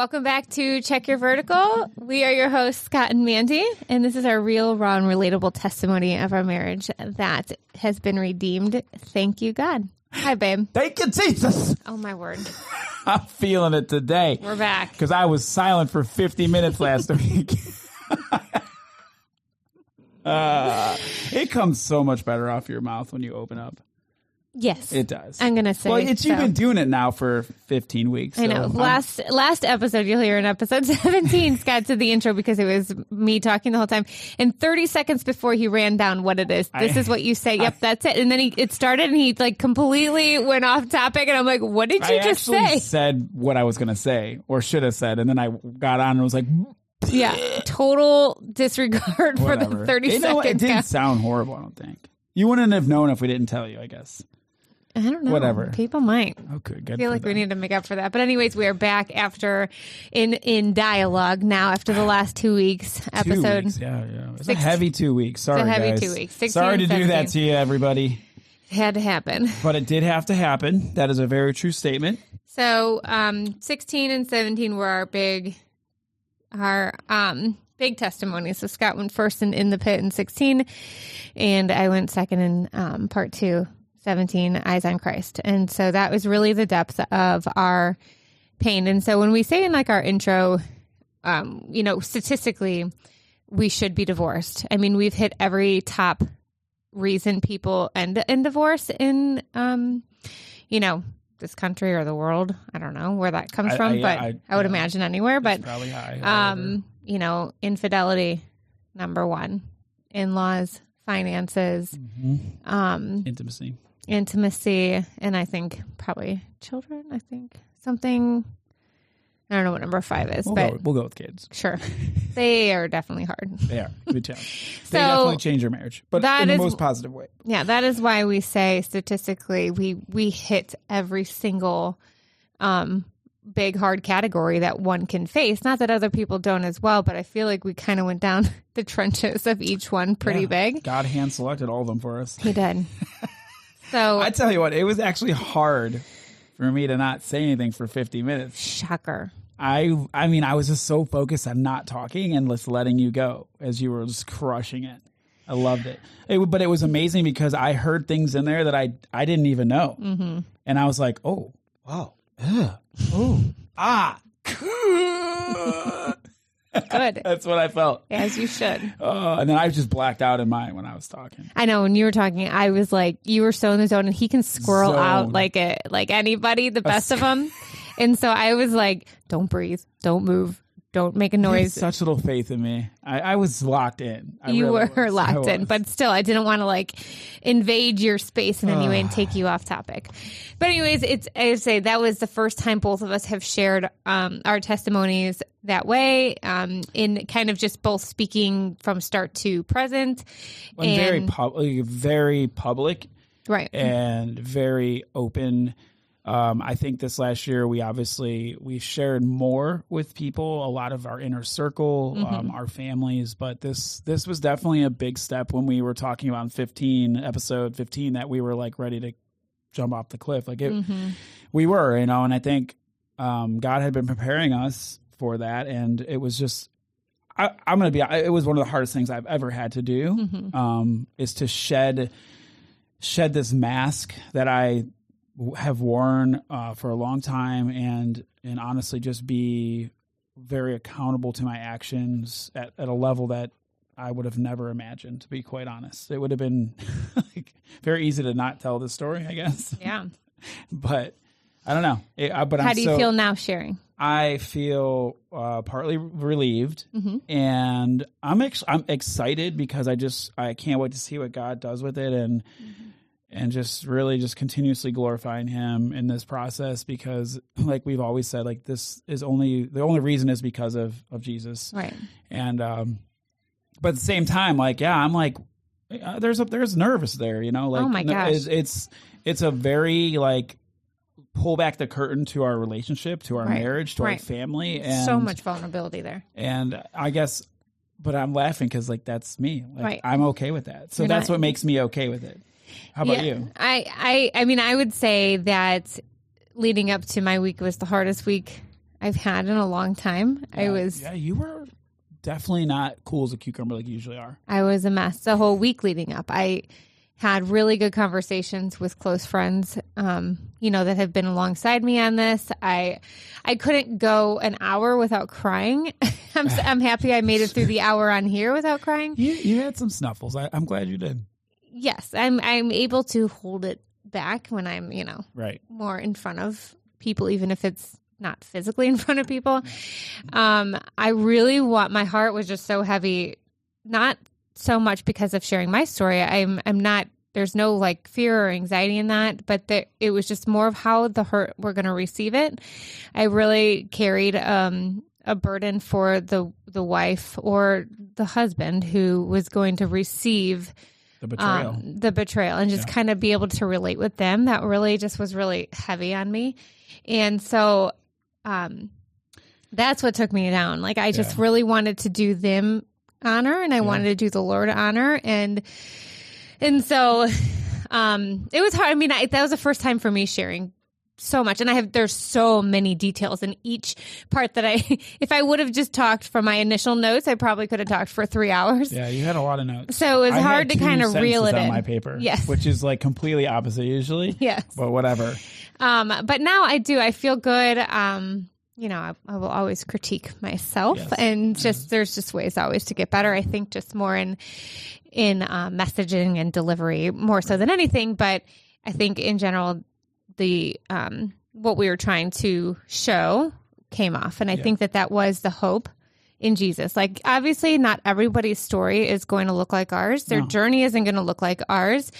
Welcome back to Check Your Vertical. We are your hosts, Scott and Mandy, and this is our real, raw, and relatable testimony of our marriage that has been redeemed. Thank you, God. Hi, babe. Thank you, Jesus. Oh, my word. I'm feeling it today. We're back. Because I was silent for 50 minutes last week. uh, it comes so much better off your mouth when you open up. Yes, It does. I'm gonna say. well, it's you've been doing it now for 15 weeks. I know. so I'm- Last last episode, you'll hear in episode 17, Scott did the intro because it was me talking the whole time. And 30 seconds before he ran down what it is, this I- is what you say. Yep, that's it. And then he it started and he like completely went off topic. And I'm like, what did you I just say? said what I was going to say or should have said. And then I got on and was like, Yeah, total disregard for the 30 You know? It didn't sound horrible, I don't think. You wouldn't have known if we didn't tell you, I guess. I don't know. Whatever. People might. Okay, good. I feel like we need to make up for that. But anyways, we are back after in in dialogue now after the last two weeks Two episode. weeks. Yeah, yeah. It's Six- a heavy two weeks. Sorry, heavy guys. two weeks. 16, Sorry to do that to you, everybody. It Had to happen. But it did have to happen. That is a very true statement. So um, 16 and 17 were our big, our um, big testimonies. So Scott went first in, in the pit in 16, and I went second in um, part two, 17, Eyes on Christ. And so that was really the depth of our pain. And so when we say in like our intro, um, you know, statistically, we should be divorced. I mean, we've hit every top reason people end in divorce in, um, you know, this country or the world. I don't know where that comes I- from, I- but I- I, would yeah. imagine anywhere. But Probably high. um, you know, infidelity, number one, in laws, finances, Mm-hmm. um, Intimacy. Intimacy, and I think probably children. I think something. I don't know what number five is, We'll, but go, we'll go with kids. sure, they are definitely hard. They are. Good job. So they definitely change your marriage, but that in the is- most positive way. Yeah, that is why we say statistically we we hit every single um big hard category that one can face. Not that other people don't as well, but I feel like we kind of went down the trenches of each one pretty Yeah. big. God hand selected all of them for us. He did. So I tell you what, it was actually hard for me to not say anything for 50 minutes. shocker. I I mean, I was just so focused on not talking and just letting you go as you were just crushing it. I loved it. it but it was amazing because I heard things in there that I I didn't even know, mm-hmm. and I was like, oh, wow, oh, ah. Good. That's what I felt. As you should. Uh, and then I just blacked out in mine when I was talking. I know when you were talking, I was like, you were so in the zone, and he can squirrel out like a like anybody, the best of them. And so I was like, don't breathe, don't move, don't make a noise. such little faith in me. I, I was locked in. I you really were was. locked in, but still, I didn't want to like invade your space in any way and take you off topic. But anyways, it's I would say that was the first time both of us have shared um, our testimonies that way, um, in kind of just both speaking from start to present, I'm very public, very public. right. and very open. Um, I think this last year we obviously we shared more with people, a lot of our inner circle, Mm-hmm. um, our families. But this this was definitely a big step when we were talking about 15 episode 15 that we were like ready to jump off the cliff. Like it, Mm-hmm. we were, you know. And I think um, God had been preparing us for that, and it was just. I, I'm gonna be. It was one of the hardest things I've ever had to do. Mm-hmm. Um, is to shed shed this mask that I have worn uh, for a long time, and and honestly, just be very accountable to my actions at, at a level that I would have never imagined. To be quite honest, it would have been like, very easy to not tell this story, I guess. yeah. But I don't know. It, uh, but How I'm do you so- feel now sharing? I feel uh, partly relieved, Mm-hmm. and I'm ex- I'm excited because I just I can't wait to see what God does with it, and Mm-hmm. And just really just continuously glorifying Him in this process because, like we've always said, like this is only the only reason is because of of Jesus, Right. and um, but at the same time, like yeah, I'm like uh, there's a there's nervous there, you know, like Oh my gosh. it's it's, it's a very like pull back the curtain to our relationship, to our Right. marriage, to Right. our family, and so much vulnerability there. and I guess, but I'm laughing because like that's me. Like, Right. I'm okay with that. So You're that's not- what makes me okay with it. How about you? I, I, I mean, I would say that leading up to my week was the hardest week I've had in a long time. I was yeah, you were definitely not cool as a cucumber like you usually are. I was a mess the whole week leading up. I had really good conversations with close friends, um, you know, that have been alongside me on this. I I couldn't go an hour without crying. I'm I'm happy I made it through the hour on here without crying. You you had some snuffles. I, I'm glad you did. Yes, I'm I'm able to hold it back when I'm, you know, Right. more in front of people, even if it's not physically in front of people. Um, I really want my heart was just so heavy, not so much because of sharing my story. I'm I'm not there's no like fear or anxiety in that, but the, it was just more of how the hurt we're going to receive it. I really carried um, a burden for the the wife or the husband who was going to receive The betrayal. um, the betrayal and just Yeah. kind of be able to relate with them. That really just was really heavy on me. And so um, that's what took me down. Like, I just Yeah. really wanted to do them honor and I wanted to do the Lord honor. And, and so um, it was hard. I mean, I, that was the first time for me sharing so much and i have there's so many details in each part that i if i would have just talked from my initial notes i probably could have talked for three hours yeah, you had a lot of notes. so it was I hard to kind of reel it on in my paper. Yes. Which is like completely opposite usually. yes But whatever. Um, but now I do. I feel good. Um, you know, I, I will always critique myself, Yes. and just there's just ways always to get better. I think just more in in uh, messaging and delivery more so than anything. But I think in general, the um, what we were trying to show came off, and I Yeah. think that that was the hope in Jesus. Like obviously not everybody's story is going to look like ours. Their No. journey isn't going to look like ours.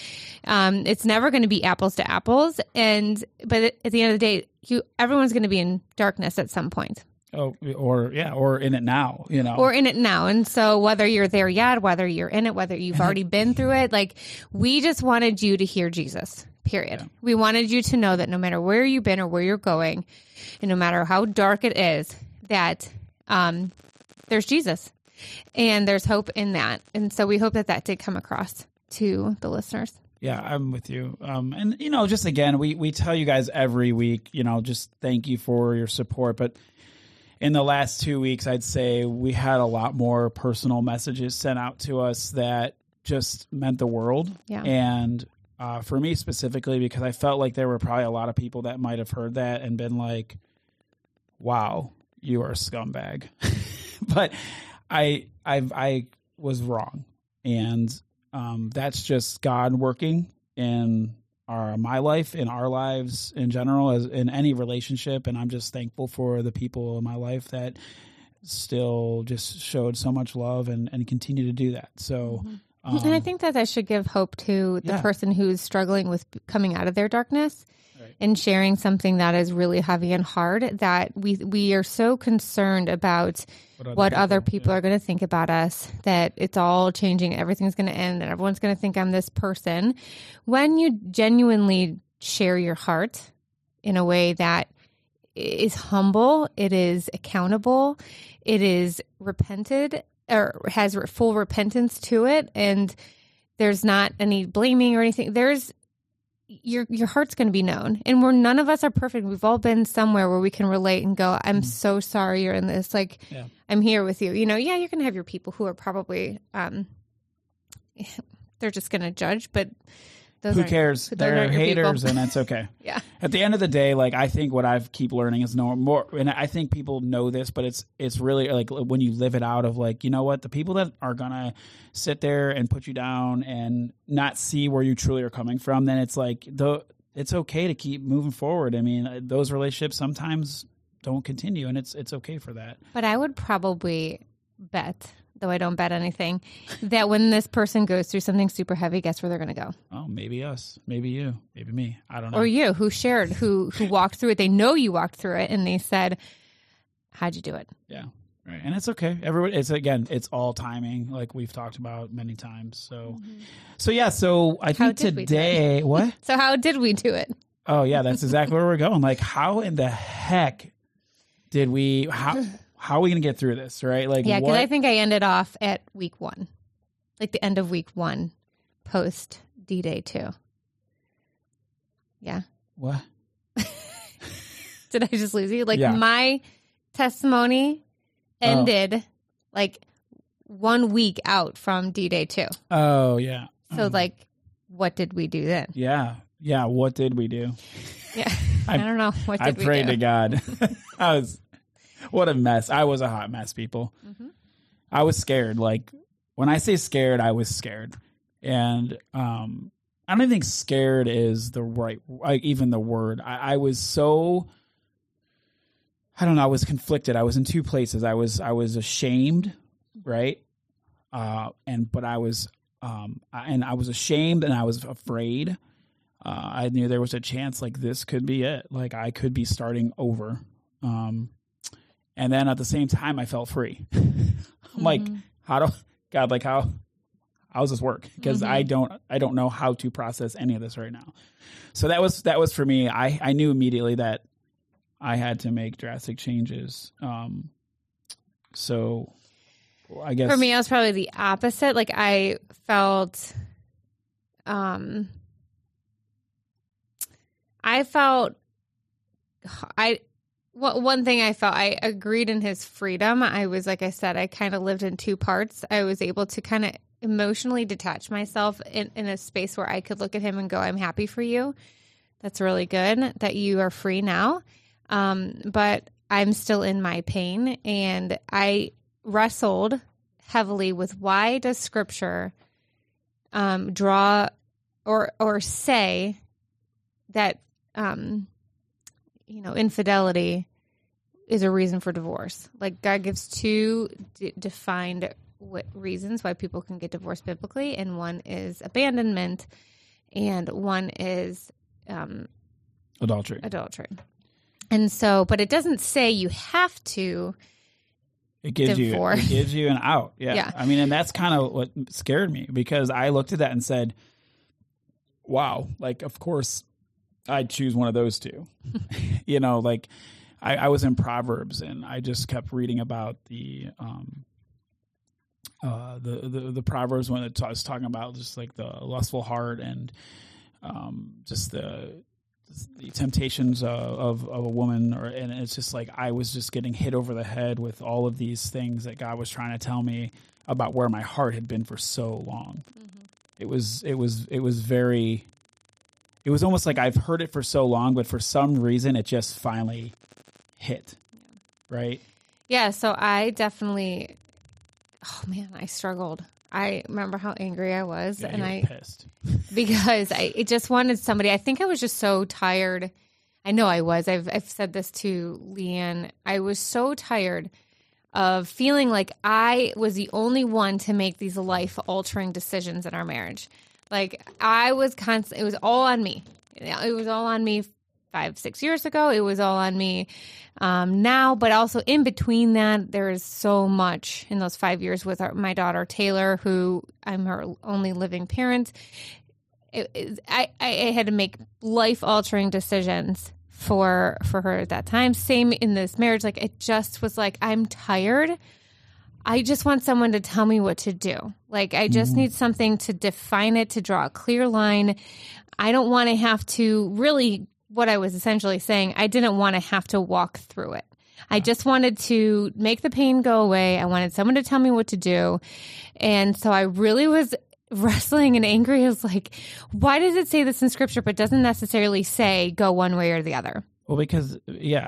Um, it's never going to be apples to apples. And but at the end of the day, you everyone's going to be in darkness at some point Oh, or yeah, or in it now. You know. or in it now. And so whether you're there yet, whether you're in it, whether you've already been through it, like we just wanted you to hear Jesus. Period. We wanted you to know that no matter where you've been or where you're going, and no matter how dark it is, that um, there's Jesus, and there's hope in that. And so we hope that that did come across to the listeners. Yeah, I'm with you. Um, and you know, just again, we we tell you guys every week, you know, just thank you for your support. But in the last two weeks, I'd say we had a lot more personal messages sent out to us that just meant the world. Yeah. And uh, for me specifically, because I felt like there were probably a lot of people that might have heard that and been like, "Wow, you are a scumbag." but I I I was wrong, and um, that's just God working in our my life, in our lives in general, as in any relationship. And I'm just thankful for the people in my life that still just showed so much love and and continue to do that. So. Um, and I think that that should give hope to the Yeah. person who's struggling with coming out of their darkness Right. and sharing something that is really heavy and hard. That we we are so concerned about what other people are going to think about us. That it's all changing, everything's going to end, and everyone's going to think I'm this person. When you genuinely share your heart in a way that is humble, it is accountable, it is repented or has full repentance to it, and there's not any blaming or anything. There's your your heart's going to be known, and we're none of us are perfect. We've all been somewhere where we can relate and go, "I'm so sorry you're in this." Like, Yeah. I'm here with you. You know, yeah, you're going to have your people who are probably um, they're just going to judge, but those Who cares? They're aren't your people. haters, and it's okay. Yeah. At the end of the day, like I think what I've keep learning is no more, and I think people know this, but it's it's really like when you live it out of like you know what the people that are gonna sit there and put you down and not see where you truly are coming from, then it's like the it's okay to keep moving forward. I mean, those relationships sometimes don't continue, and it's it's okay for that. But I would probably bet, though I don't bet anything, that when this person goes through something super heavy, guess where they're going to go? Oh, maybe us, maybe you, maybe me. I don't know. Or you, who shared, who who walked through it. They know you walked through it, and they said, "How'd you do it?" Yeah. Right. And it's okay. Everyone it's again, it's all timing, like we've talked about many times. So mm-hmm. so yeah, so I think did we do today what? So how did we do it? Oh yeah, that's exactly where we're going. Like how in the heck did we how how are we gonna get through this, right? Like Yeah, because I think I ended off at week one, like the end of week one, post D Day two. Yeah. what? Did I just lose you? Like Yeah. my testimony ended like one week out from D Day 2. Oh yeah. So, Mm. like, what did we do then? Yeah. Yeah. What did we do? Yeah. I, I- don't know. What I did we prayed do? to God. I was what a mess. I was a hot mess, people. Mhm. I was scared. Like when I say scared, I was scared. And um I don't think scared is the right like even the word. I, I was so I don't know, I was conflicted. I was in two places. I was I was ashamed, right? Uh and but I was um I, and I was ashamed and I was afraid. Uh, I knew there was a chance like this could be it. Like I could be starting over. Um, and then at the same time, I felt free. I'm like, Mhm. how do God like how how does this work? Because I don't I don't know how to process any of this right now. So that was that was for me. I I knew immediately that I had to make drastic changes. Um, so I guess For me, I was probably the opposite. Like, I felt, um, I felt, I, what one thing I felt, I agreed in his freedom. I was, like I said, I kind of lived in two parts. I was able to kind of emotionally detach myself in, in a space where I could look at him and go, I'm happy for you. That's really good that you are free now. Um, but I'm still in my pain and I wrestled heavily with why does scripture um, draw or or say that um, you know infidelity is a reason for divorce like god gives two d- defined w- reasons why people can get divorced biblically and one is abandonment and one is um, adultery. adultery and so but it doesn't say you have to It gives divorce. you it gives you an out. Yeah. Yeah. I mean, and that's kind of what scared me because I looked at that and said, "Wow, like of course I'd choose one of those two. you know, like I, I was in Proverbs and I just kept reading about the um uh the the, the Proverbs when it t- was talking about just like the lustful heart and um just the the temptations uh, of of a woman or and it's just like I was just getting hit over the head with all of these things that God was trying to tell me about where my heart had been for so long. It was it was it was very it was almost like I've heard it for so long but for some reason it just finally hit. Right? Yeah, so I definitely oh man, I struggled. I remember how angry I was Yeah, and I pissed. because I it just wanted somebody. I think I was just so tired. I know I was. I've I've said this to Leanne. I was so tired of feeling like I was the only one to make these life altering decisions in our marriage. Like I was constant. It was all on me. It was all on me five six years ago. It was all on me um, now, but also in between that, there is so much in those five years with our, my daughter Taylor, who I'm her only living parent. It, it, I, I had to make life altering decisions for for her at that time. Same in this marriage. Like it just was like I'm tired. I just want someone to tell me what to do. Like I just need something to define it, to draw a clear line. I don't want to have to really what I was essentially saying. I didn't want to have to walk through it. I just wanted to make the pain go away. I wanted someone to tell me what to do. And so I really was wrestling and angry. I was like, why does it say this in scripture, but doesn't necessarily say go one way or the other? Well, because yeah,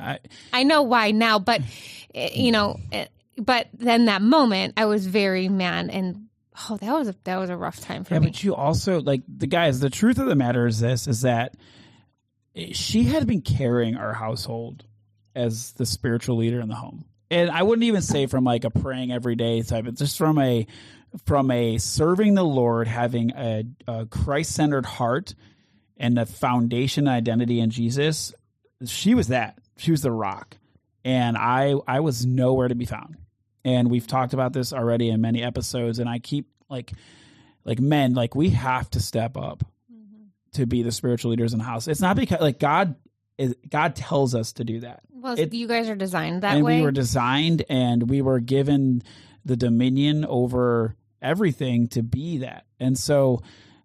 I, I know why now, but eh, you know, eh, but then that moment I was very mad and oh, that was a, that was a rough time for Yeah, me. but you also like the guys. The truth of the matter is this: is that she had been carrying our household as the spiritual leader in the home, and I wouldn't even say from like a praying every day type. It's just from a from a serving the Lord, having a, a Christ centered heart, and a foundation identity in Jesus. She was that. She was the rock, and I I was nowhere to be found. And we've talked about this already in many episodes, and I keep like like men like we have to step up to be the spiritual leaders in the house it's not because like god is god tells us to do that well, it- you guys are designed that and way. we were designed and we were given the dominion over everything to be that and so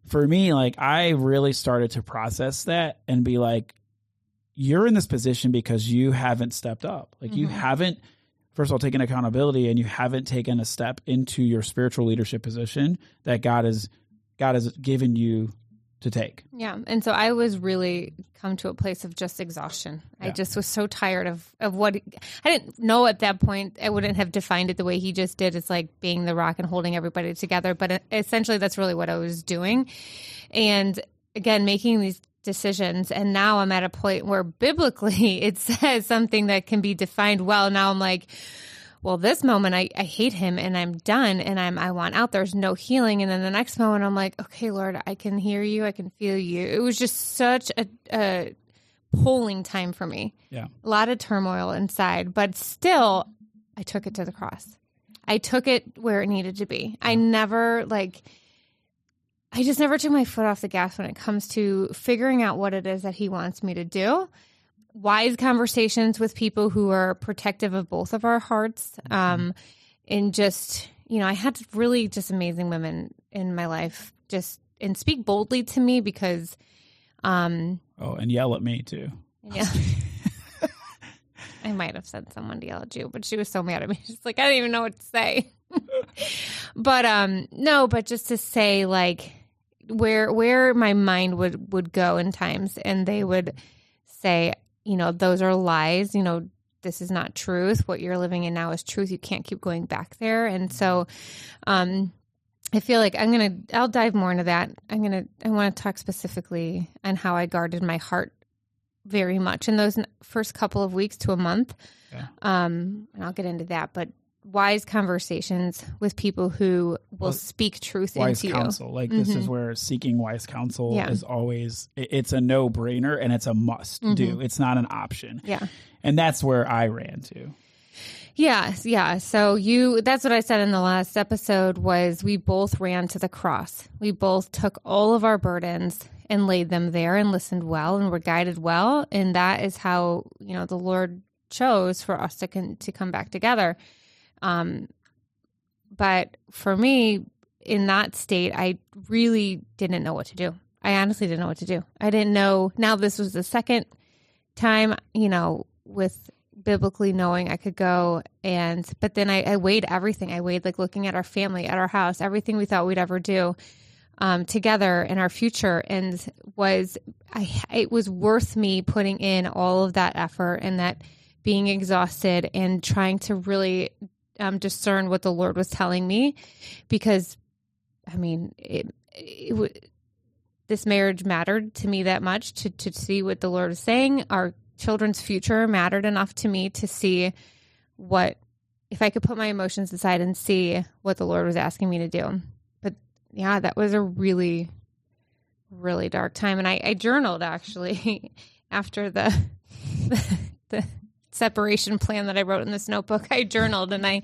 for me like i really started to process that and be like you're in this position because you haven't stepped up like you Mhm. haven't first of all taken accountability and you haven't taken a step into your spiritual leadership position that God has God has given you to take. Yeah. And so I was really come to a place of just exhaustion. I just was so tired of, of what I didn't know at that point. I wouldn't have defined it the way he just did. It's like being the rock and holding everybody together. But uh, essentially, that's really what I was doing. And again, making these decisions. And now I'm at a point where biblically it says something that can be defined well. Now I'm like, well, this moment I, I hate him and I'm done and I'm I want out. There's no healing. And then the next moment I'm like, okay, Lord, I can hear you, I can feel you. It was just such a, a pulling time for me. Yeah. A lot of turmoil inside, but still I took it to the cross. I took it where it needed to be. I never like I just never took my foot off the gas when it comes to figuring out what it is that he wants me to do wise conversations with people who are protective of both of our hearts um and just you know i had really just amazing women in my life just and speak boldly to me because um Oh, and yell at me too. yeah. I might have sent someone to yell at you but she was so mad at me. She's like i don't even know what to say. But um no but just to say like where where my mind would would go in times and they would say you know those are lies you know this is not truth. What you're living in now is truth. You can't keep going back there. And so um i feel like i'm gonna i'll dive more into that. I'm gonna i want to talk specifically on how i guarded my heart very much in those first couple of weeks to a month. Yeah. um and i'll get into that but wise conversations with people who will speak truth Wise into you counsel. Like this is Mhm. where seeking wise counsel Yeah. is always it's a no brainer and it's a must do. It's not an option. yeah And that's where I ran to. Yeah, yeah. So you that's what I said in the last episode was we both ran to the cross. We both took all of our burdens and laid them there and listened well and were guided well and that is how, you know, the Lord chose for us to con- to come back together. Um but for me in that state I really didn't know what to do. I honestly didn't know what to do. I didn't know now this was the second time, you know, with biblically knowing I could go and but then I, I weighed everything. I weighed like looking at our family, at our house, everything we thought we'd ever do um, together in our future and was I it was worth me putting in all of that effort and that being exhausted and trying to really um, discern what the Lord was telling me because I mean it, it w- this marriage mattered to me that much to, to see what the Lord was saying. Our children's future mattered enough to me to see what, if I could put my emotions aside and see what the Lord was asking me to do. But yeah, that was a really, really dark time. And I, I journaled actually after the, the, the separation plan that I wrote in this notebook. I journaled and I,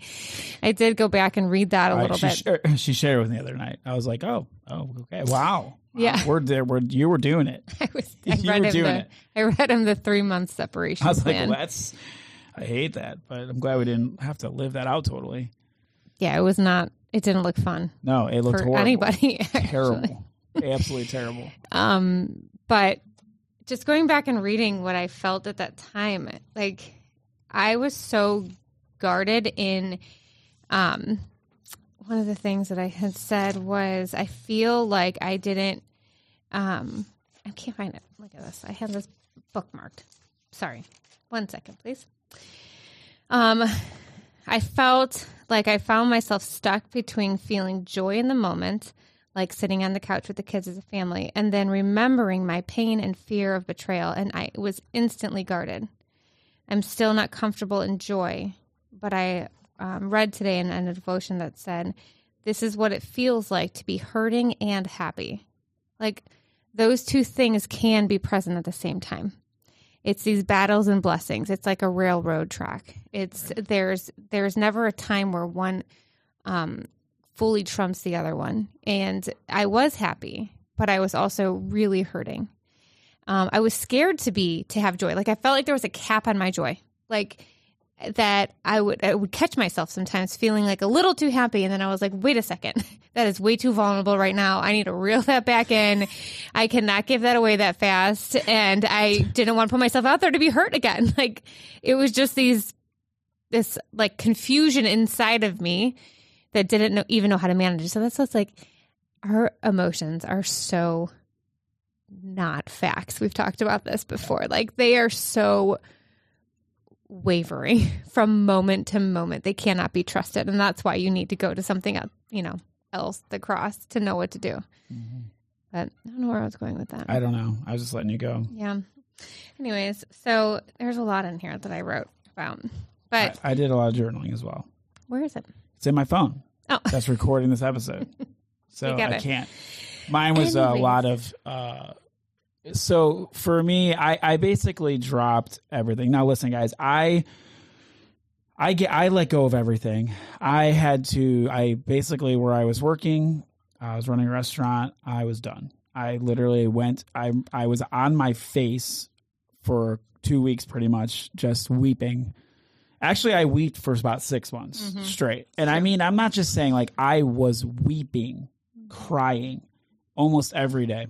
I did go back and read that a Right, little she, bit. shared, she shared it with me the other night. I was like, oh, oh, okay, wow. Yeah. we're there. We're you were doing it. I was, I You read him doing the, it. I read him the three month separation I was plan. like, let's. I hate that, but I'm glad we didn't have to live that out totally. yeah, it was not. It didn't look fun No, it looked for horrible. anybody. actually. Terrible, absolutely terrible. Um, but just going back and reading what I felt at that time, like I was so guarded in. Um, one of the things that I had said was, I feel like I didn't. Um, I can't find it. Look at this. I have this bookmarked. Sorry, one second, please. Um, I felt like I found myself stuck between feeling joy in the moment, like sitting on the couch with the kids as a family, and then remembering my pain and fear of betrayal, and I was instantly guarded. I'm still not comfortable in joy, but I um, read today in, in a devotion that said, This is what it feels like to be hurting and happy. Like those two things can be present at the same time. It's these battles and blessings. It's like a railroad track. It's there's there's never a time where one um fully trumps the other one. And i was happy but i was also really hurting um i was scared to be to have joy. Like i felt like there was a cap on my joy. Like that I would I would catch myself sometimes feeling like a little too happy. And then I was like wait a second. That is way too vulnerable right now. I need to reel that back in. I cannot give that away that fast. And I didn't want to put myself out there to be hurt again. Like it was just these this like confusion inside of me that didn't know, even know how to manage. So that's what's like our emotions are so not facts. We've talked about this before. Like they are so wavering from moment to moment. They cannot be trusted. And that's why you need to go to something else, you know, else, the cross, to know what to do. Mm-hmm. But I don't know where I was going with that. I don't know. I was just letting you go. Yeah. Anyways, so there's a lot in here that I wrote about. But I, I did a lot of journaling as well. Where is it? It's in my phone. Oh. That's recording this episode. So I can't. Mine was Anyways. a lot of uh, so for me, I, I basically dropped everything. Now listen, guys, I I get I let go of everything. I had to I basically where I was working, I was running a restaurant, I was done. I literally went I I was on my face for two weeks pretty much, just weeping. Actually, I wept for about six months mm-hmm. straight. And sure. I mean, I'm not just saying like I was weeping, crying almost every day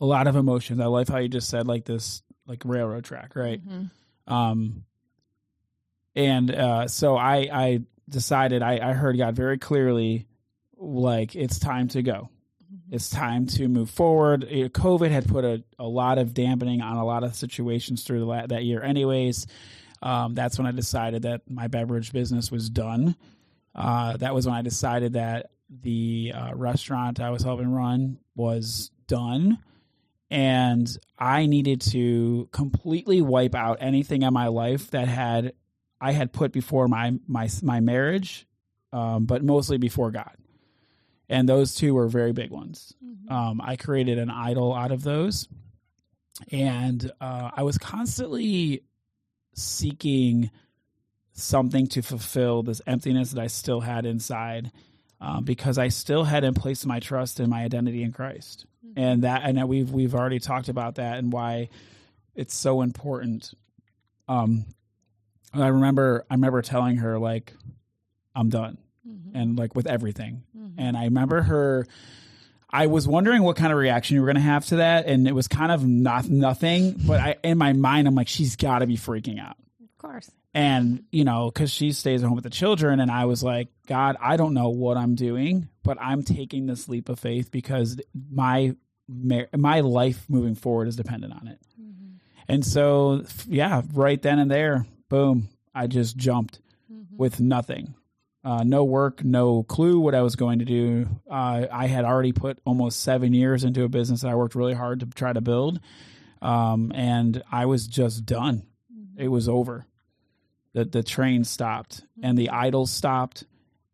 a lot of emotions. I like how you just said like this like railroad track, right? Mm-hmm. Um, and uh, so I I decided I, I heard God very clearly, like it's time to go. Mm-hmm. It's time to move forward. COVID had put a, a lot of dampening on a lot of situations through the, that year, anyways. Um, that's when I decided that my beverage business was done. Uh, that was when I decided that the uh, restaurant I was helping run was done and I needed to completely wipe out anything in my life that had I had put before my my my marriage, um, but mostly before God. And those two were very big ones. Mm-hmm. Um, I created an idol out of those, and uh, I was constantly seeking something to fulfill this emptiness that I still had inside, um, because I still hadn't placed my trust in my identity in Christ and that and we've we've already talked about that and why it's so important. Um, I remember I remember telling her like I'm done, mm-hmm. and like with everything, mm-hmm. and I remember her. I was wondering what kind of reaction you were going to have to that, and it was kind of not nothing. But I, in my mind, I'm like, she's got to be freaking out. Of course. And you know, because she stays at home with the children, and I was like, God, I don't know what I'm doing, but I'm taking this leap of faith because my my life moving forward is dependent on it. Mm-hmm. And so, yeah, right then and there, boom, I just jumped mm-hmm. with nothing. Uh, no work, no clue what I was going to do. Uh, I had already put almost seven years into a business that I worked really hard to try to build. Um, and I was just done. It was over. The, the train stopped and the idols stopped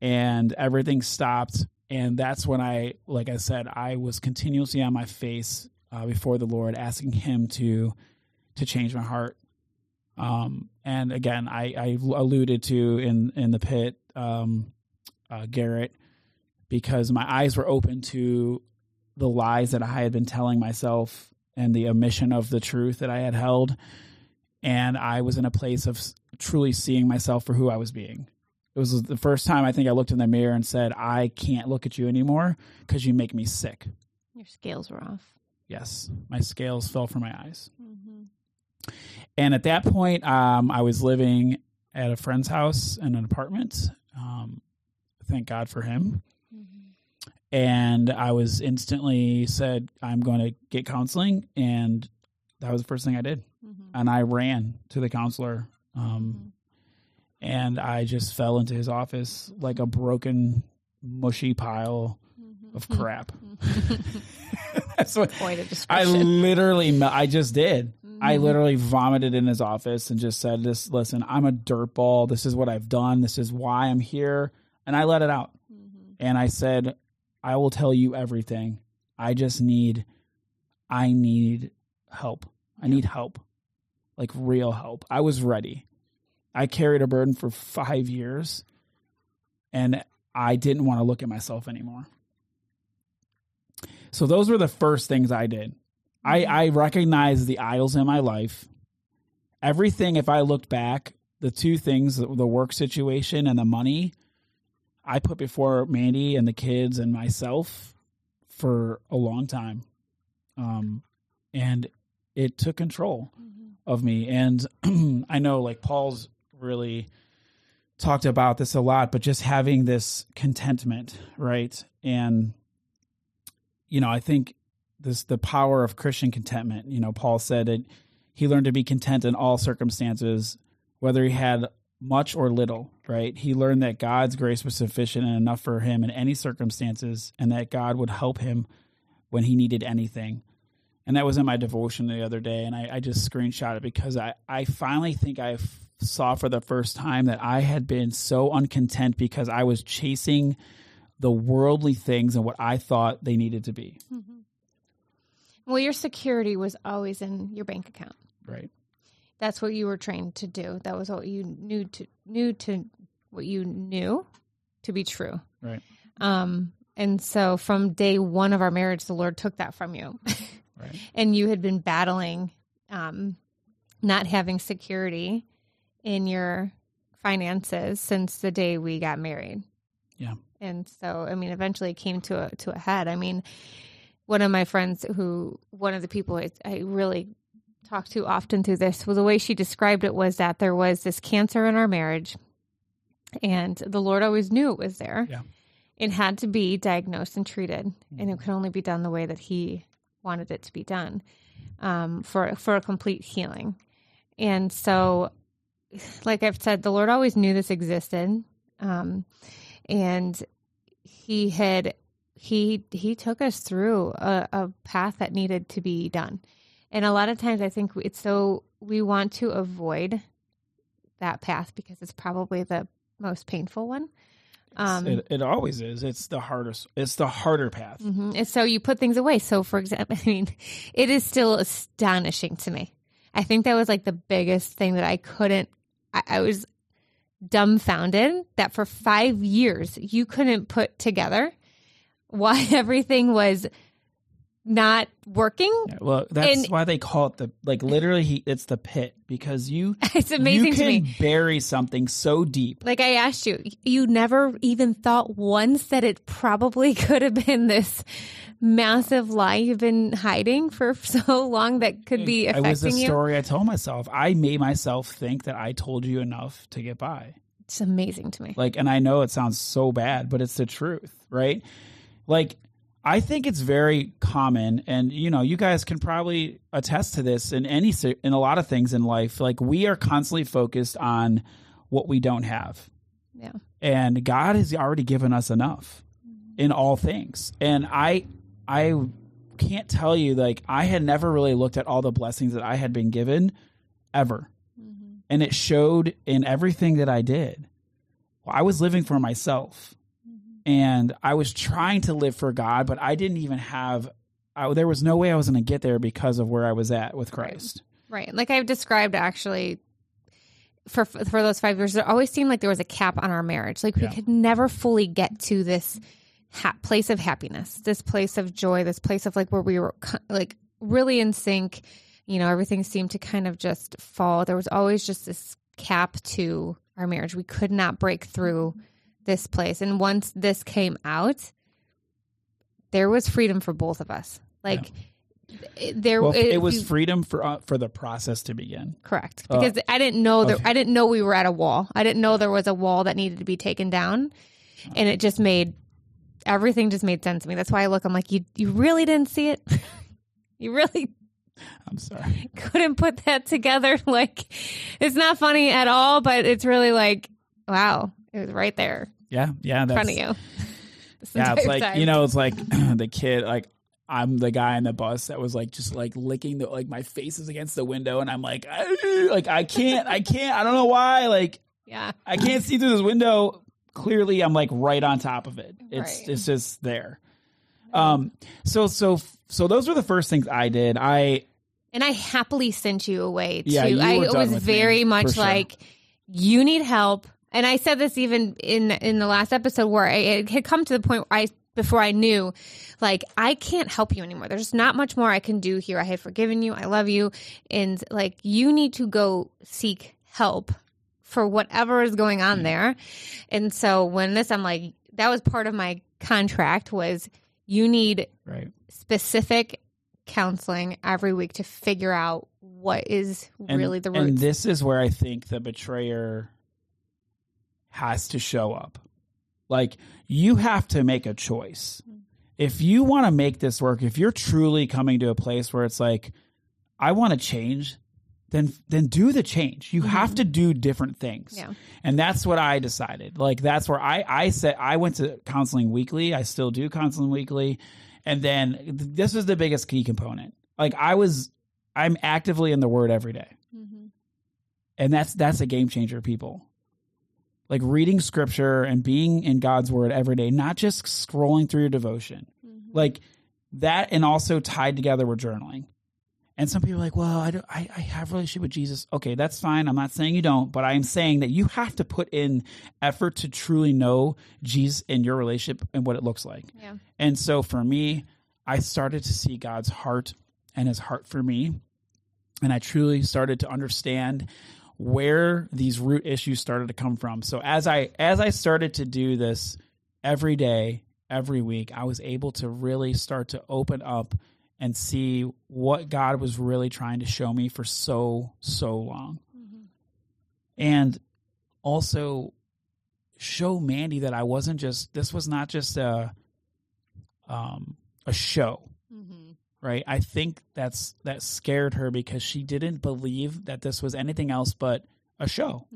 and everything stopped and that's when I, like I said, I was continuously on my face uh, before the Lord, asking Him to to change my heart. Um, and again, I, I alluded to in in the pit, um, uh, Garrett, because my eyes were open to the lies that I had been telling myself and the omission of the truth that I had held, and I was in a place of truly seeing myself for who I was being. It was the first time I think I looked in the mirror and said, I can't look at you anymore because you make me sick. Your scales were off. Yes, my scales fell from my eyes. Mm-hmm. And at that point, um, I was living at a friend's house in an apartment. Um, thank God for him. Mm-hmm. And I was instantly said, I'm going to get counseling. And that was the first thing I did. Mm-hmm. And I ran to the counselor. Um, mm-hmm and I just fell into his office like a broken, mushy pile mm-hmm. of crap. That's what I literally, I just did. Mm-hmm. I literally vomited in his office and just said, "This, listen, I'm a dirtball. This is what I've done. This is why I'm here." And I let it out, mm-hmm. and I said, "I will tell you everything. I just need, I need help. I need help, like real help. I was ready." I carried a burden for five years and I didn't want to look at myself anymore. So those were the first things I did. I, mm-hmm. I recognized the idols in my life. Everything, if I looked back, the two things, the work situation and the money, I put before Mandy and the kids and myself for a long time. Um, and it took control mm-hmm. Of me. And I know like Paul's really talked about this a lot, but just having this contentment, right? And you know, I think this the power of Christian contentment. You know, Paul said it he learned to be content in all circumstances, whether he had much or little, right? He learned that God's grace was sufficient and enough for him in any circumstances, and that God would help him when he needed anything. And that was in my devotion the other day, and I, I just screenshot it because I, I finally think I saw for the first time that I had been so uncontent because I was chasing the worldly things and what I thought they needed to be. Mm-hmm. Well, your security was always in your bank account. Right. That's what you were trained to do. That was what you knew to knew to what you knew to be true. Right. Um and so from day 1 of our marriage the Lord took that from you. right. And you had been battling um not having security in your finances since the day we got married. Yeah. And so I mean eventually it came to a to a head. I mean one of my friends who one of the people I, I really talk to often through this was the way she described it was that there was this cancer in our marriage and the lord always knew it was there Yeah. it had to be diagnosed and treated and Mm-hmm. it could only be done the way that he wanted it to be done um, for for a complete healing. And so like i've said the lord always knew this existed um, and he had he he took us through a, a path that needed to be done. And a lot of times i think it's so we want to avoid that path because it's probably the most painful one um it, it always is. It's the hardest. It's the harder path. mhm. and so you put things away so for example i mean it is still astonishing to me i think that was like the biggest thing that i couldn't i, I was dumbfounded that for five years you couldn't put together why everything was not working Yeah, well, that's And- why they call it the like literally. He, it's the pit because you it's amazing you to can me bury something so deep. like I asked you, you never even thought once that it probably could have been this massive lie you've been hiding for so long that could be It was the affecting you. story I told myself. I made myself think that I told you enough to get by. It's amazing to me. Like, and I know it sounds so bad, but it's the truth, right? Like, I think it's very common, and you know, you guys can probably attest to this in any in a lot of things in life. Like, we are constantly focused on what we don't have, Yeah. and God has already given us enough in all things. And I, I can't tell you like I had never really looked at all the blessings that I had been given ever mm-hmm. and it showed in everything that I did. I was living for myself, and I was trying to live for God, but I didn't even have. I, there was no way I was going to get there because of where I was at with Christ. Right. Like I've described actually for for those 5 years it always seemed like there was a cap on our marriage. Like we Yeah. could never fully get to this ha- place of happiness, this place of joy, this place of like where we were co- like really in sync. You know, everything seemed to kind of just fall. There was always just this cap to our marriage. We could not break through this place. And once this came out, there was freedom for both of us. Like it- there Well, if it was you- freedom for uh, for the process to begin. Correct. Uh, Because I didn't know that okay. I didn't know we were at a wall. I didn't know there was a wall that needed to be taken down. And it just made everything just made sense to me. That's why I look, I'm like, you you really didn't see it? you really I'm sorry. couldn't put that together. Like it's not funny at all, but it's really like, wow, it was right there Yeah, yeah, in that's front of you. Yeah. It's like time. you know, it's like the kid. Like I'm the guy in the bus that was like just like licking the like my face is against the window, and I'm like, like I can't, I can't, I don't know why, like. Yeah. I can't see through this window. Clearly, I'm like right on top of it. It's Right. it's just there. Um. So so so those were the first things I did. I And I happily sent you away too. Yeah, you I were it done was me, very for much sure. like you need help. And I said this even in in the last episode where I, it had come to the point where I before I knew, like I can't help you anymore. There's not much more I can do here. I have forgiven you. I love you, and like you need to go seek help for whatever is going on mm. there. And so when this, I'm like, that was part of my contract was you need right. specific counseling every week to figure out what is And, really the root. and this is where I think the betrayer has to show up. Like you have to make a choice. If you want to make this work, if you're truly coming to a place where it's like, I want to change, then then do the change. You have mm-hmm. to do different things. Yeah. And that's what I decided. Like that's where I I said I went to counseling weekly. I still do counseling weekly. And then th- this was the biggest key component. Like I was I'm actively in the word every day. Mm-hmm. And that's that's a game changer, people. Like reading scripture and being in God's word every day, not just scrolling through your devotion. Mm-hmm. Like that and also tied together with journaling. And some people are like, well, I, don't, I, I have a relationship with Jesus. Okay, that's fine. I'm not saying you don't, but I am saying that you have to put in effort to truly know Jesus in your relationship and what it looks like. Yeah. And so for me, I started to see God's heart and his heart for me. And I truly started to understand where these root issues started to come from. So as I as I started to do this every day, every week, I was able to really start to open up and see what God was really trying to show me for so so long. And also show Mandy that I wasn't just this was not just a um a show right i think that's that scared her because she didn't believe that this was anything else but a show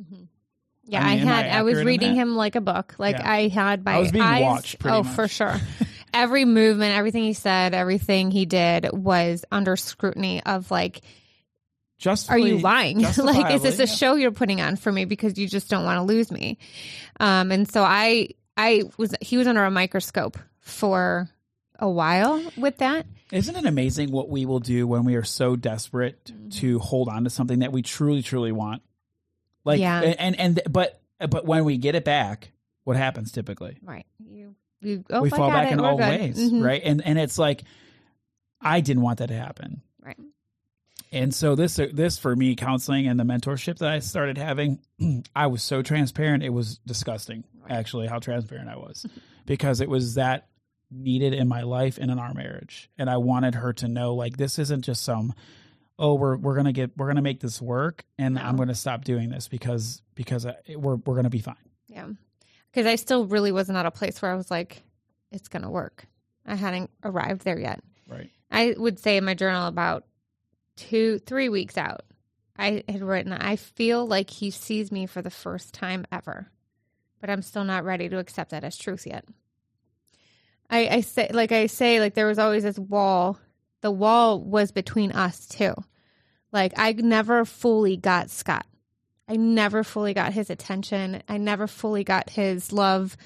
Yeah, I I, mean, I had. I, was reading him like a book. Like Yeah. I had my I was being eyes. watched pretty oh, much. for sure. Every movement, everything he said, everything he did was under scrutiny of like, just are you lying? like, is this a yeah. show you're putting on for me because you just don't want to lose me? Um, and so I, I was. He was under a microscope for a while with that. isn't it amazing what we will do when we are so desperate Mm-hmm. to hold on to something that we truly truly want like Yeah. and and but but when we get it back what happens typically Right. You. You. Oh, we fall back in old good. ways Mhm. right and and it's like i didn't want that to happen Right. And so this this for me counseling and the mentorship that I started having, I was so transparent. It was disgusting, actually, how transparent I was, because it was that needed in my life and in our marriage, and I wanted her to know like this isn't just some, oh we're we're gonna get we're gonna make this work, and I'm gonna stop doing this because because I, we're we're gonna be fine. Yeah. Because I still really wasn't at a place where I was like, it's going to work. I hadn't arrived there yet. Right. I would say in my journal about two, three weeks out, I had written, I feel like he sees me for the first time ever, but I'm still not ready to accept that as truth yet. I, I say, like I say, like there was always this wall. The wall was between us too. Like I never fully got Scott. I never fully got his attention. I never fully got his love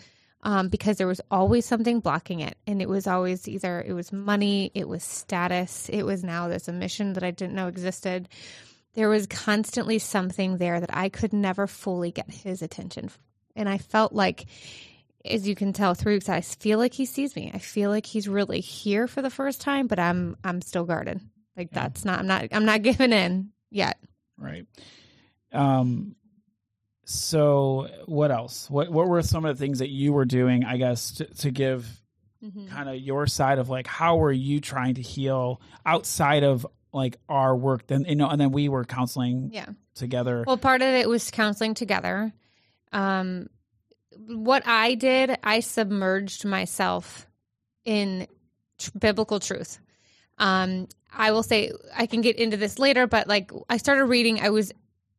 um, because there was always something blocking it. And it was always either it was money, it was status, it was now this mission that I didn't know existed. There was constantly something there that I could never fully get his attention. And I felt like, as you can tell through, because I feel like he sees me. I feel like he's really here for the first time, but I'm I'm still guarded. Like Yeah. that's not I'm not I'm not giving in yet. Right. Um. So what else? What what were some of the things that you were doing? I guess to, to give kind of your side of like how were you trying to heal outside of like our work? Then you know, and then we were counseling Yeah. together. Well, part of it was counseling together. Um, what I did, I submerged myself in tr- biblical truth. Um, I will say I can get into this later, but like I started reading, I was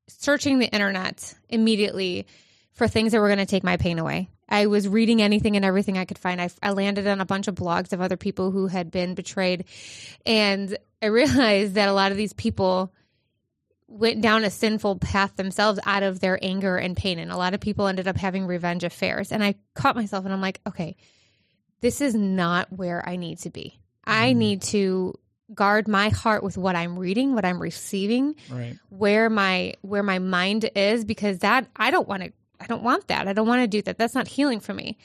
searching the internet immediately for things that were going to take my pain away. I was reading anything and everything I could find. I, I landed on a bunch of blogs of other people who had been betrayed. And I realized that a lot of these people went down a sinful path themselves out of their anger and pain. And a lot of people ended up having revenge affairs. And I caught myself and I'm like, okay, this is not where I need to be. I mm-hmm. need to guard my heart with what I'm reading, what I'm receiving, right. where my where my mind is because that I don't want to I don't want that. I don't want to do that. That's not healing for me.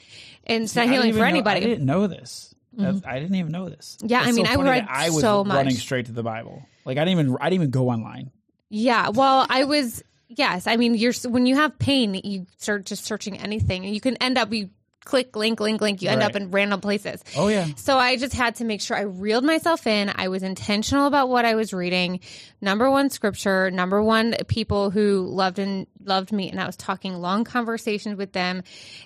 And it's See, not healing for know- anybody. I didn't know this. That's- mm-hmm. I didn't even know this. Yeah, I mean, so I read I was so running straight to the Bible. Like I didn't even I didn't even go online. Yeah, well, I was yes. I mean, you're when you have pain, you start just searching anything, and you can end up you click, link, link, link. You end Right. up in random places. Oh yeah. So I just had to make sure I reeled myself in. I was intentional about what I was reading. Number one scripture, number one people who loved and loved me, and I was talking long conversations with them.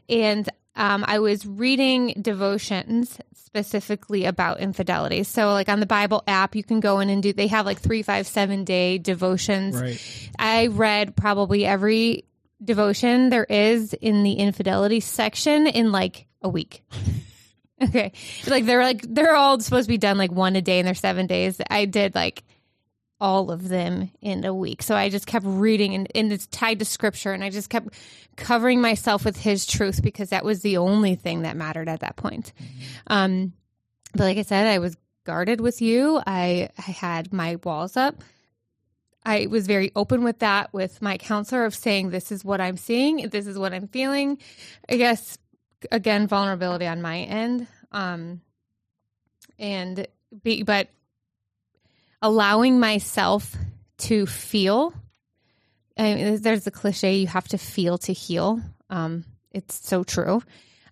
And um, I was reading devotions specifically about infidelity. So like on the Bible app, you can go in and do. They have like three, five, seven day devotions. Right. I read probably every devotion there is in the infidelity section in like a week. okay. Like they're like they're all supposed to be done like one a day in their 7 days. I did like all of them in a week. So I just kept reading and, and it's tied to scripture and I just kept covering myself with his truth because that was the only thing that mattered at that point. Um but like I said, I was guarded with you. I I had my walls up. I was very open with that with my counselor of saying this is what I'm seeing, this is what I'm feeling. I guess again vulnerability on my end. Um and be but allowing myself to feel I mean, there's a cliche you have to feel to heal. Um it's so true.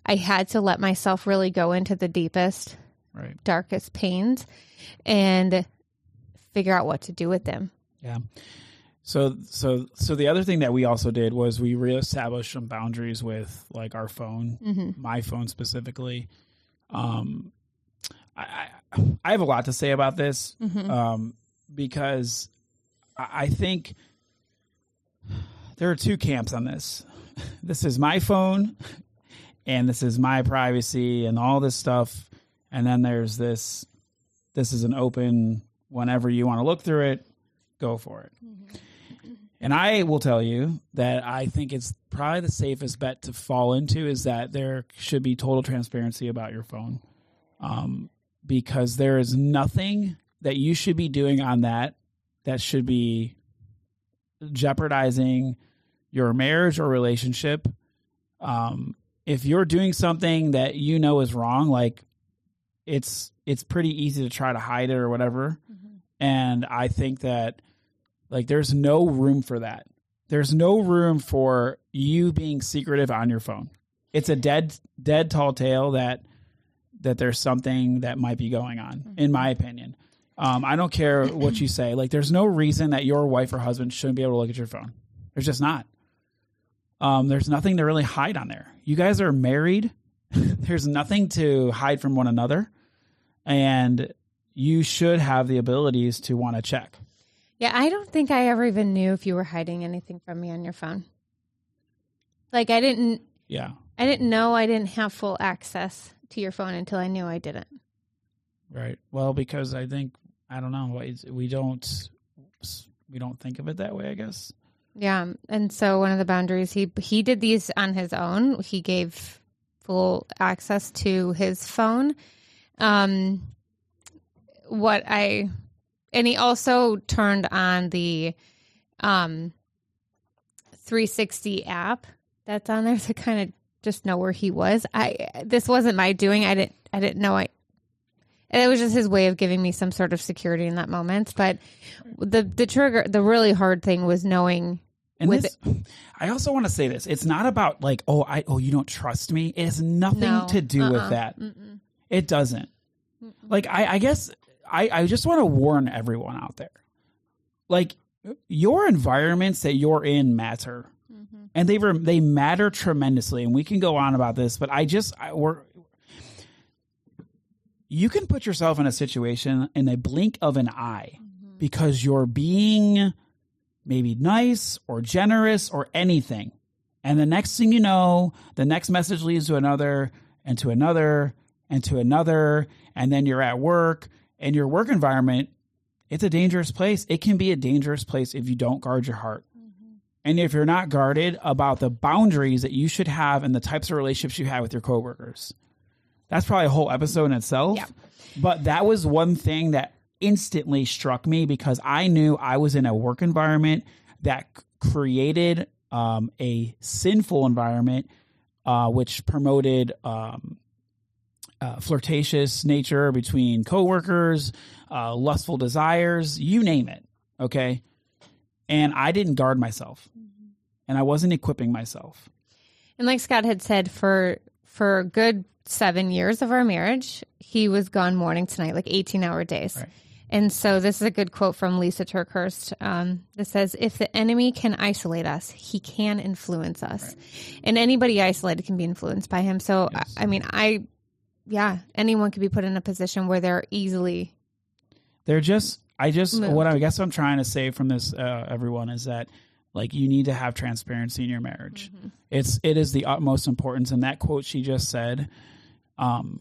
I had to let myself really go into the deepest Right. darkest pains and figure out what to do with them. Yeah. So so so the other thing that we also did was we reestablished some boundaries with like our phone, Mm-hmm. my phone specifically. Um, I I, have a lot to say about this Mm-hmm. um, because I, I think there are two camps on this. This is my phone, and this is my privacy, and all this stuff. And then there's this. This is an open. Whenever you want to look through it, go for it. And I will tell you that I think it's probably the safest bet to fall into is that there should be total transparency about your phone. Um, because there is nothing that you should be doing on that that should be jeopardizing your marriage or relationship. Um, if you're doing something that you know is wrong, like it's it's pretty easy to try to hide it or whatever. And I think that like there's no room for that. There's no room for you being secretive on your phone. It's a dead dead tall tale that that there's something that might be going on, in my opinion. Um, I don't care what you say. Like, there's no reason that your wife or husband shouldn't be able to look at your phone. There's just not. Um, there's nothing to really hide on there. You guys are married. there's nothing to hide from one another, and you should have the abilities to want to check. Yeah, I don't think I ever even knew if you were hiding anything from me on your phone. Like I didn't Yeah, I didn't know I didn't have full access to your phone until I knew I didn't. right. Well, because I think I don't know. We don't we don't think of it that way. I guess. Yeah, and so one of the boundaries he he did these on his own. He gave full access to his phone. Um what I and he also turned on the um 360 app that's on there to kind of just know where he was. I this wasn't my doing. I didn't I didn't know I it was just his way of giving me some sort of security in that moment. But the the trigger the really hard thing was knowing And with this, I also want to say this: it's not about like, oh, I, oh, you don't trust me. It has nothing No. to do Uh-uh. with that. Mm-mm. It doesn't. Like, I, I guess I, I just want to warn everyone out there. Like, your environments that you're in matter. And they rem- they matter tremendously. And we can go on about this, but I just I, we're you can put yourself in a situation in a blink of an eye Mm-hmm. because you're being maybe nice or generous or anything. And the next thing you know, the next message leads to another and to another and to another. And then you're at work and your work environment, it's a dangerous place. It can be a dangerous place if you don't guard your heart. And if you're not guarded about the boundaries that you should have and the types of relationships you have with your coworkers. That's probably a whole episode in itself. Yeah. But that was one thing that instantly struck me because I knew I was in a work environment that created um, a sinful environment, uh, which promoted um, uh, flirtatious nature between coworkers, uh, lustful desires, you name it. Okay. And I didn't guard myself and I wasn't equipping myself. And like Scott had said, for for a good seven years of our marriage, he was gone morning to night, like 18 hour days. Right. And so this is a good quote from Lisa TerKeurst um, that says, If the enemy can isolate us, he can influence us. And anybody isolated can be influenced by him. So, Yes. I, I mean, I, yeah, anyone could be put in a position where they're easily, They're just, I just, Moved. what I guess I'm trying to say from this, uh, everyone, is that like you need to have transparency in your marriage. It's, it is the utmost importance. And that quote she just said, um,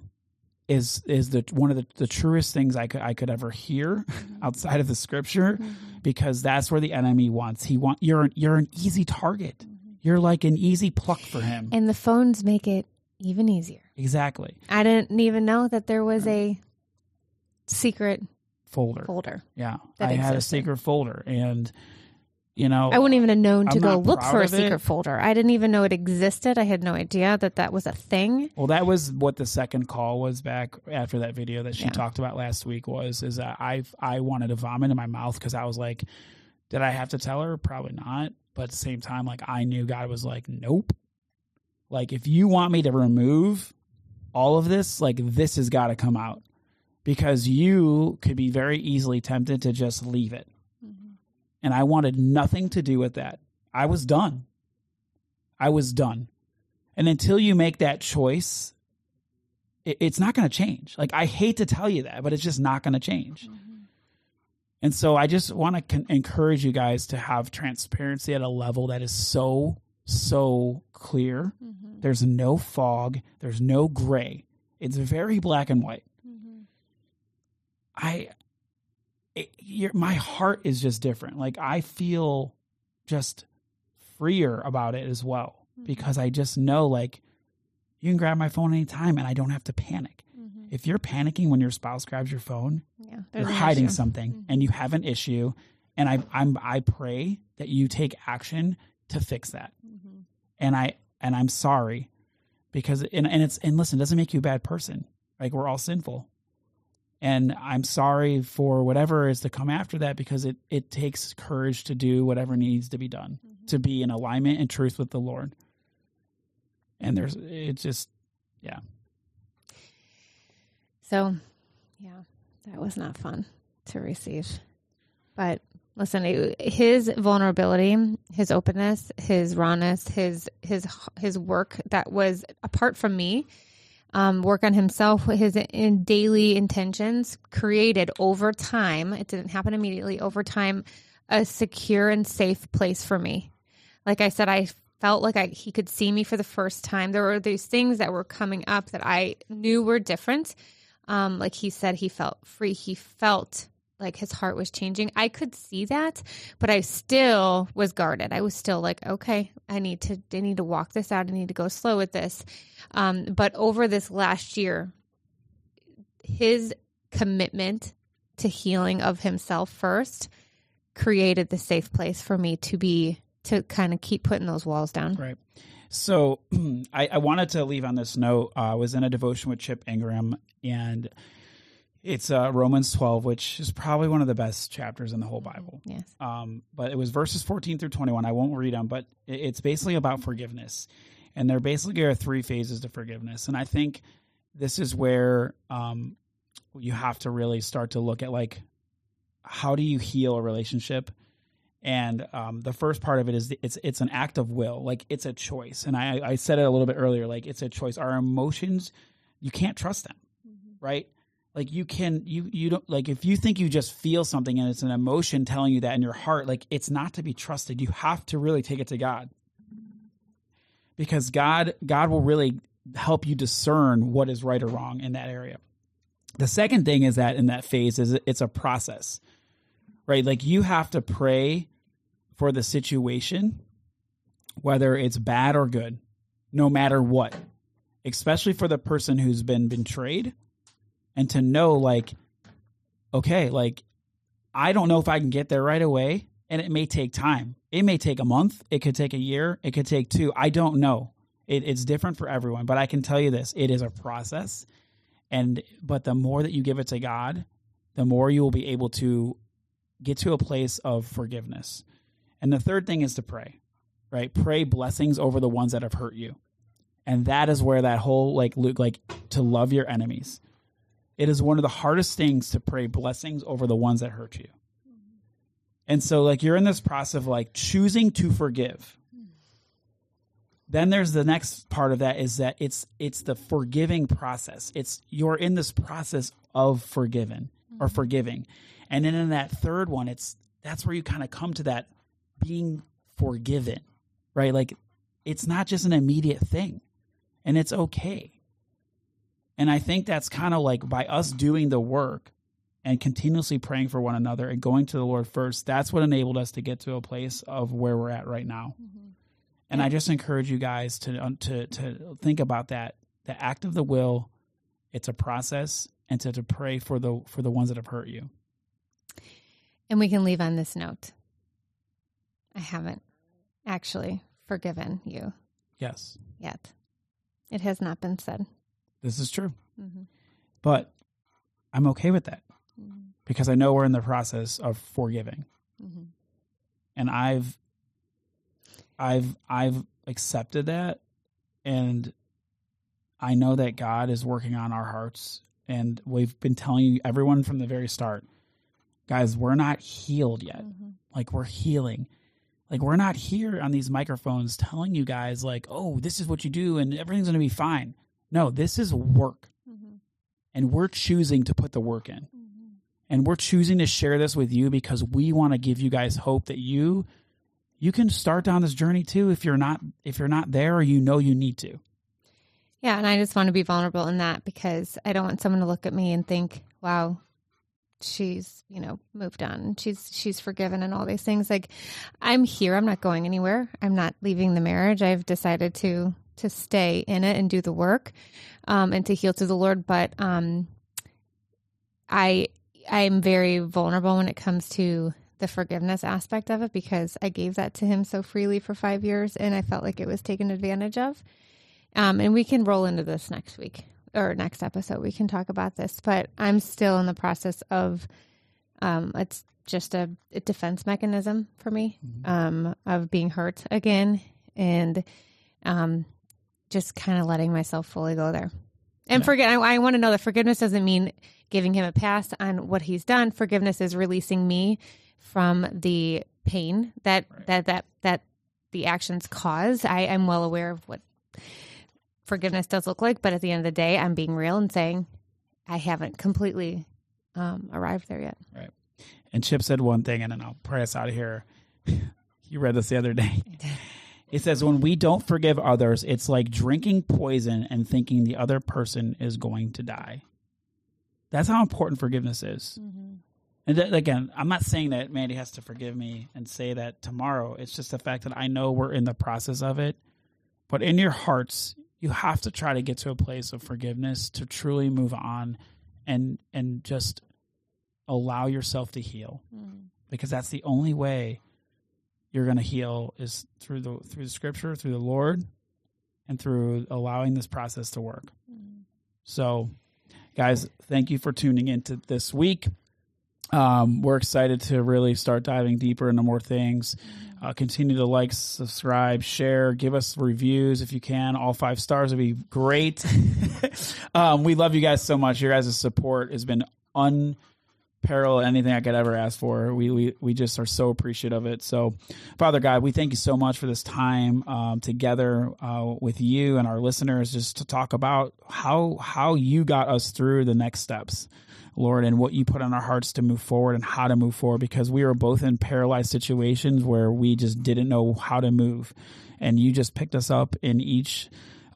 is is the one of the, the truest things I could I could ever hear outside of the scripture because that's where the enemy wants he want you're you're an easy target you're like an easy pluck for him and the phones make it even easier. exactly I didn't even know that there was a secret folder folder. yeah that I had a secret folder and you know I wouldn't even have known to I'm go look for a it. secret folder. I didn't even know it existed. I had no idea that that was a thing. Well, that was what the second call was back after that video that she Yeah. talked about last week was is that I I wanted to vomit in my mouth because I was like, did I have to tell her? Probably not. But at the same time, like I knew God was like, nope. Like if you want me to remove all of this, like this has got to come out because you could be very easily tempted to just leave it. Mm-hmm. And I wanted nothing to do with that. I was done. I was done. And until you make that choice, it, it's not going to change. Like I hate to tell you that, but it's just not going to change. Mm-hmm. And so I just want to con- encourage you guys to have transparency at a level that is so so clear. Mm-hmm. There's no fog, there's no gray. It's very black and white. I it, my heart is just different. Like I feel just freer about it as well because I just know like you can grab my phone anytime and I don't have to panic. If you're panicking when your spouse grabs your phone, Yeah, you're hiding issue. something and you have an issue and I I'm I pray that you take action to fix that. And I and I'm sorry because and, and it's and listen, it doesn't make you a bad person. Like we're all sinful. And I'm sorry for whatever is to come after that because it it takes courage to do whatever needs to be done mm-hmm. to be in alignment and truth with the Lord. And there's it's just yeah. So, yeah, that was not fun to receive. But listen, it, his vulnerability, his openness, his rawness, his his his work that was apart from me, um, work on himself, his in daily intentions created over time. It didn't happen immediately. Over time, a secure and safe place for me. Like I said, I felt like I, he could see me for the first time. There were these things that were coming up that I knew were different. Um, like he said, he felt free. He felt like his heart was changing. I could see that, but I still was guarded. I was still like, okay, I need to, I need to walk this out. I need to go slow with this. Um, but over this last year, his commitment to healing of himself first created the safe place for me to be to kind of keep putting those walls down. Right. So I, I wanted to leave on this note. Uh, I was in a devotion with Chip Ingram, and it's uh, Romans 12, which is probably one of the best chapters in the whole Bible. Yes. Um, but it was verses 14 through 21. I won't read them, but it's basically about forgiveness. And there basically are three phases to forgiveness. And I think this is where um, you have to really start to look at like, how do you heal a relationship? And um, the first part of it is it's it's an act of will, like it's a choice. And I, I said it a little bit earlier, like it's a choice. Our emotions, you can't trust them, right? Like you can you you don't like if you think you just feel something and it's an emotion telling you that in your heart, like it's not to be trusted. You have to really take it to God because God God will really help you discern what is right or wrong in that area. The second thing is that in that phase is it's a process right? Like you have to pray for the situation, whether it's bad or good, no matter what, especially for the person who's been betrayed, and to know, like, okay, like, I don't know if I can get there right away, and it may take time. It may take a month, it could take a year, it could take two. I don't know. It, it's different for everyone, but I can tell you this it is a process. And, but the more that you give it to God, the more you will be able to get to a place of forgiveness. And the third thing is to pray, right? Pray blessings over the ones that have hurt you. And that is where that whole like Luke like to love your enemies. It is one of the hardest things to pray blessings over the ones that hurt you. And so like you're in this process of like choosing to forgive. Then there's the next part of that is that it's it's the forgiving process. It's you're in this process of forgiven or mm-hmm. forgiving. And then in that third one, it's that's where you kind of come to that being forgiven, right? Like it's not just an immediate thing and it's okay. And I think that's kind of like by us doing the work and continuously praying for one another and going to the Lord first, that's what enabled us to get to a place of where we're at right now. Mm-hmm. And I just encourage you guys to to to think about that. The act of the will, it's a process, and to, to pray for the for the ones that have hurt you. And we can leave on this note. I haven't actually forgiven you. Yes. Yet. It has not been said. This is true. Mm-hmm. But I'm okay with that mm-hmm. because I know we're in the process of forgiving. Mm-hmm. And I've I've I've accepted that and I know that God is working on our hearts and we've been telling you everyone from the very start guys we're not healed yet mm-hmm. like we're healing like we're not here on these microphones telling you guys like oh this is what you do and everything's going to be fine no this is work. Mm-hmm. and we're choosing to put the work in. Mm-hmm. and we're choosing to share this with you because we want to give you guys hope that you you can start down this journey too if you're not if you're not there or you know you need to. Yeah and i just want to be vulnerable in that because i don't want someone to look at me and think wow she's you know moved on. She's she's forgiven and all these things. Like i'm here. I'm not going anywhere. I'm not leaving the marriage. I've decided to to stay in it and do the work um, and to heal to the lord. But um i i'm very vulnerable when it comes to the forgiveness aspect of it because i gave that to him so freely for five years and i felt like it was taken advantage of. Um, and we can roll into this next week or next episode. We can talk about this but i'm still in the process of um it's just a, a defense mechanism for me mm-hmm. um of being hurt again. And um just kind of letting myself fully go there and yeah. forget i, I want to know that forgiveness doesn't mean giving him a pass on what he's done forgiveness is releasing me from the pain that right. that that that the actions cause i am well aware of what forgiveness does look like. But at the end of the day, I'm being real and saying I haven't completely um, arrived there yet. Right. And Chip said one thing, and then I'll pray us out of here. you read this the other day. It says, when we don't forgive others, it's like drinking poison and thinking the other person is going to die. That's how important forgiveness is. Mm-hmm. And th- again, I'm not saying that Mandy has to forgive me and say that tomorrow. It's just the fact that I know we're in the process of it. But in your hearts, you have to try to get to a place of forgiveness to truly move on and and just allow yourself to heal mm. because that's the only way you're going to heal is through the through the scripture through the lord and through allowing this process to work mm. so guys thank you for tuning into this week um, we're excited to really start diving deeper into more things. Uh, continue to like, subscribe, share, give us reviews if you can. All five stars would be great. um, we love you guys so much. Your guys' support has been unparalleled. Anything I could ever ask for. We, we we just are so appreciative of it. So, Father God, we thank you so much for this time um, together uh, with you and our listeners, just to talk about how how you got us through the next steps. Lord, and what you put on our hearts to move forward and how to move forward because we were both in paralyzed situations where we just didn't know how to move. And you just picked us up in each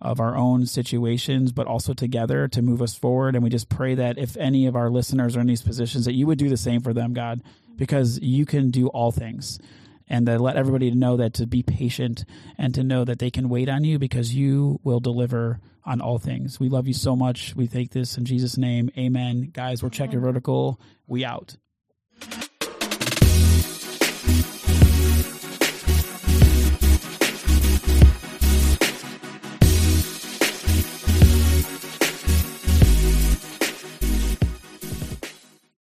of our own situations, but also together to move us forward. And we just pray that if any of our listeners are in these positions, that you would do the same for them, God, because you can do all things and to let everybody know that to be patient and to know that they can wait on you because you will deliver on all things. We love you so much. We take this in Jesus' name. Amen. Guys, we're checking vertical. We out.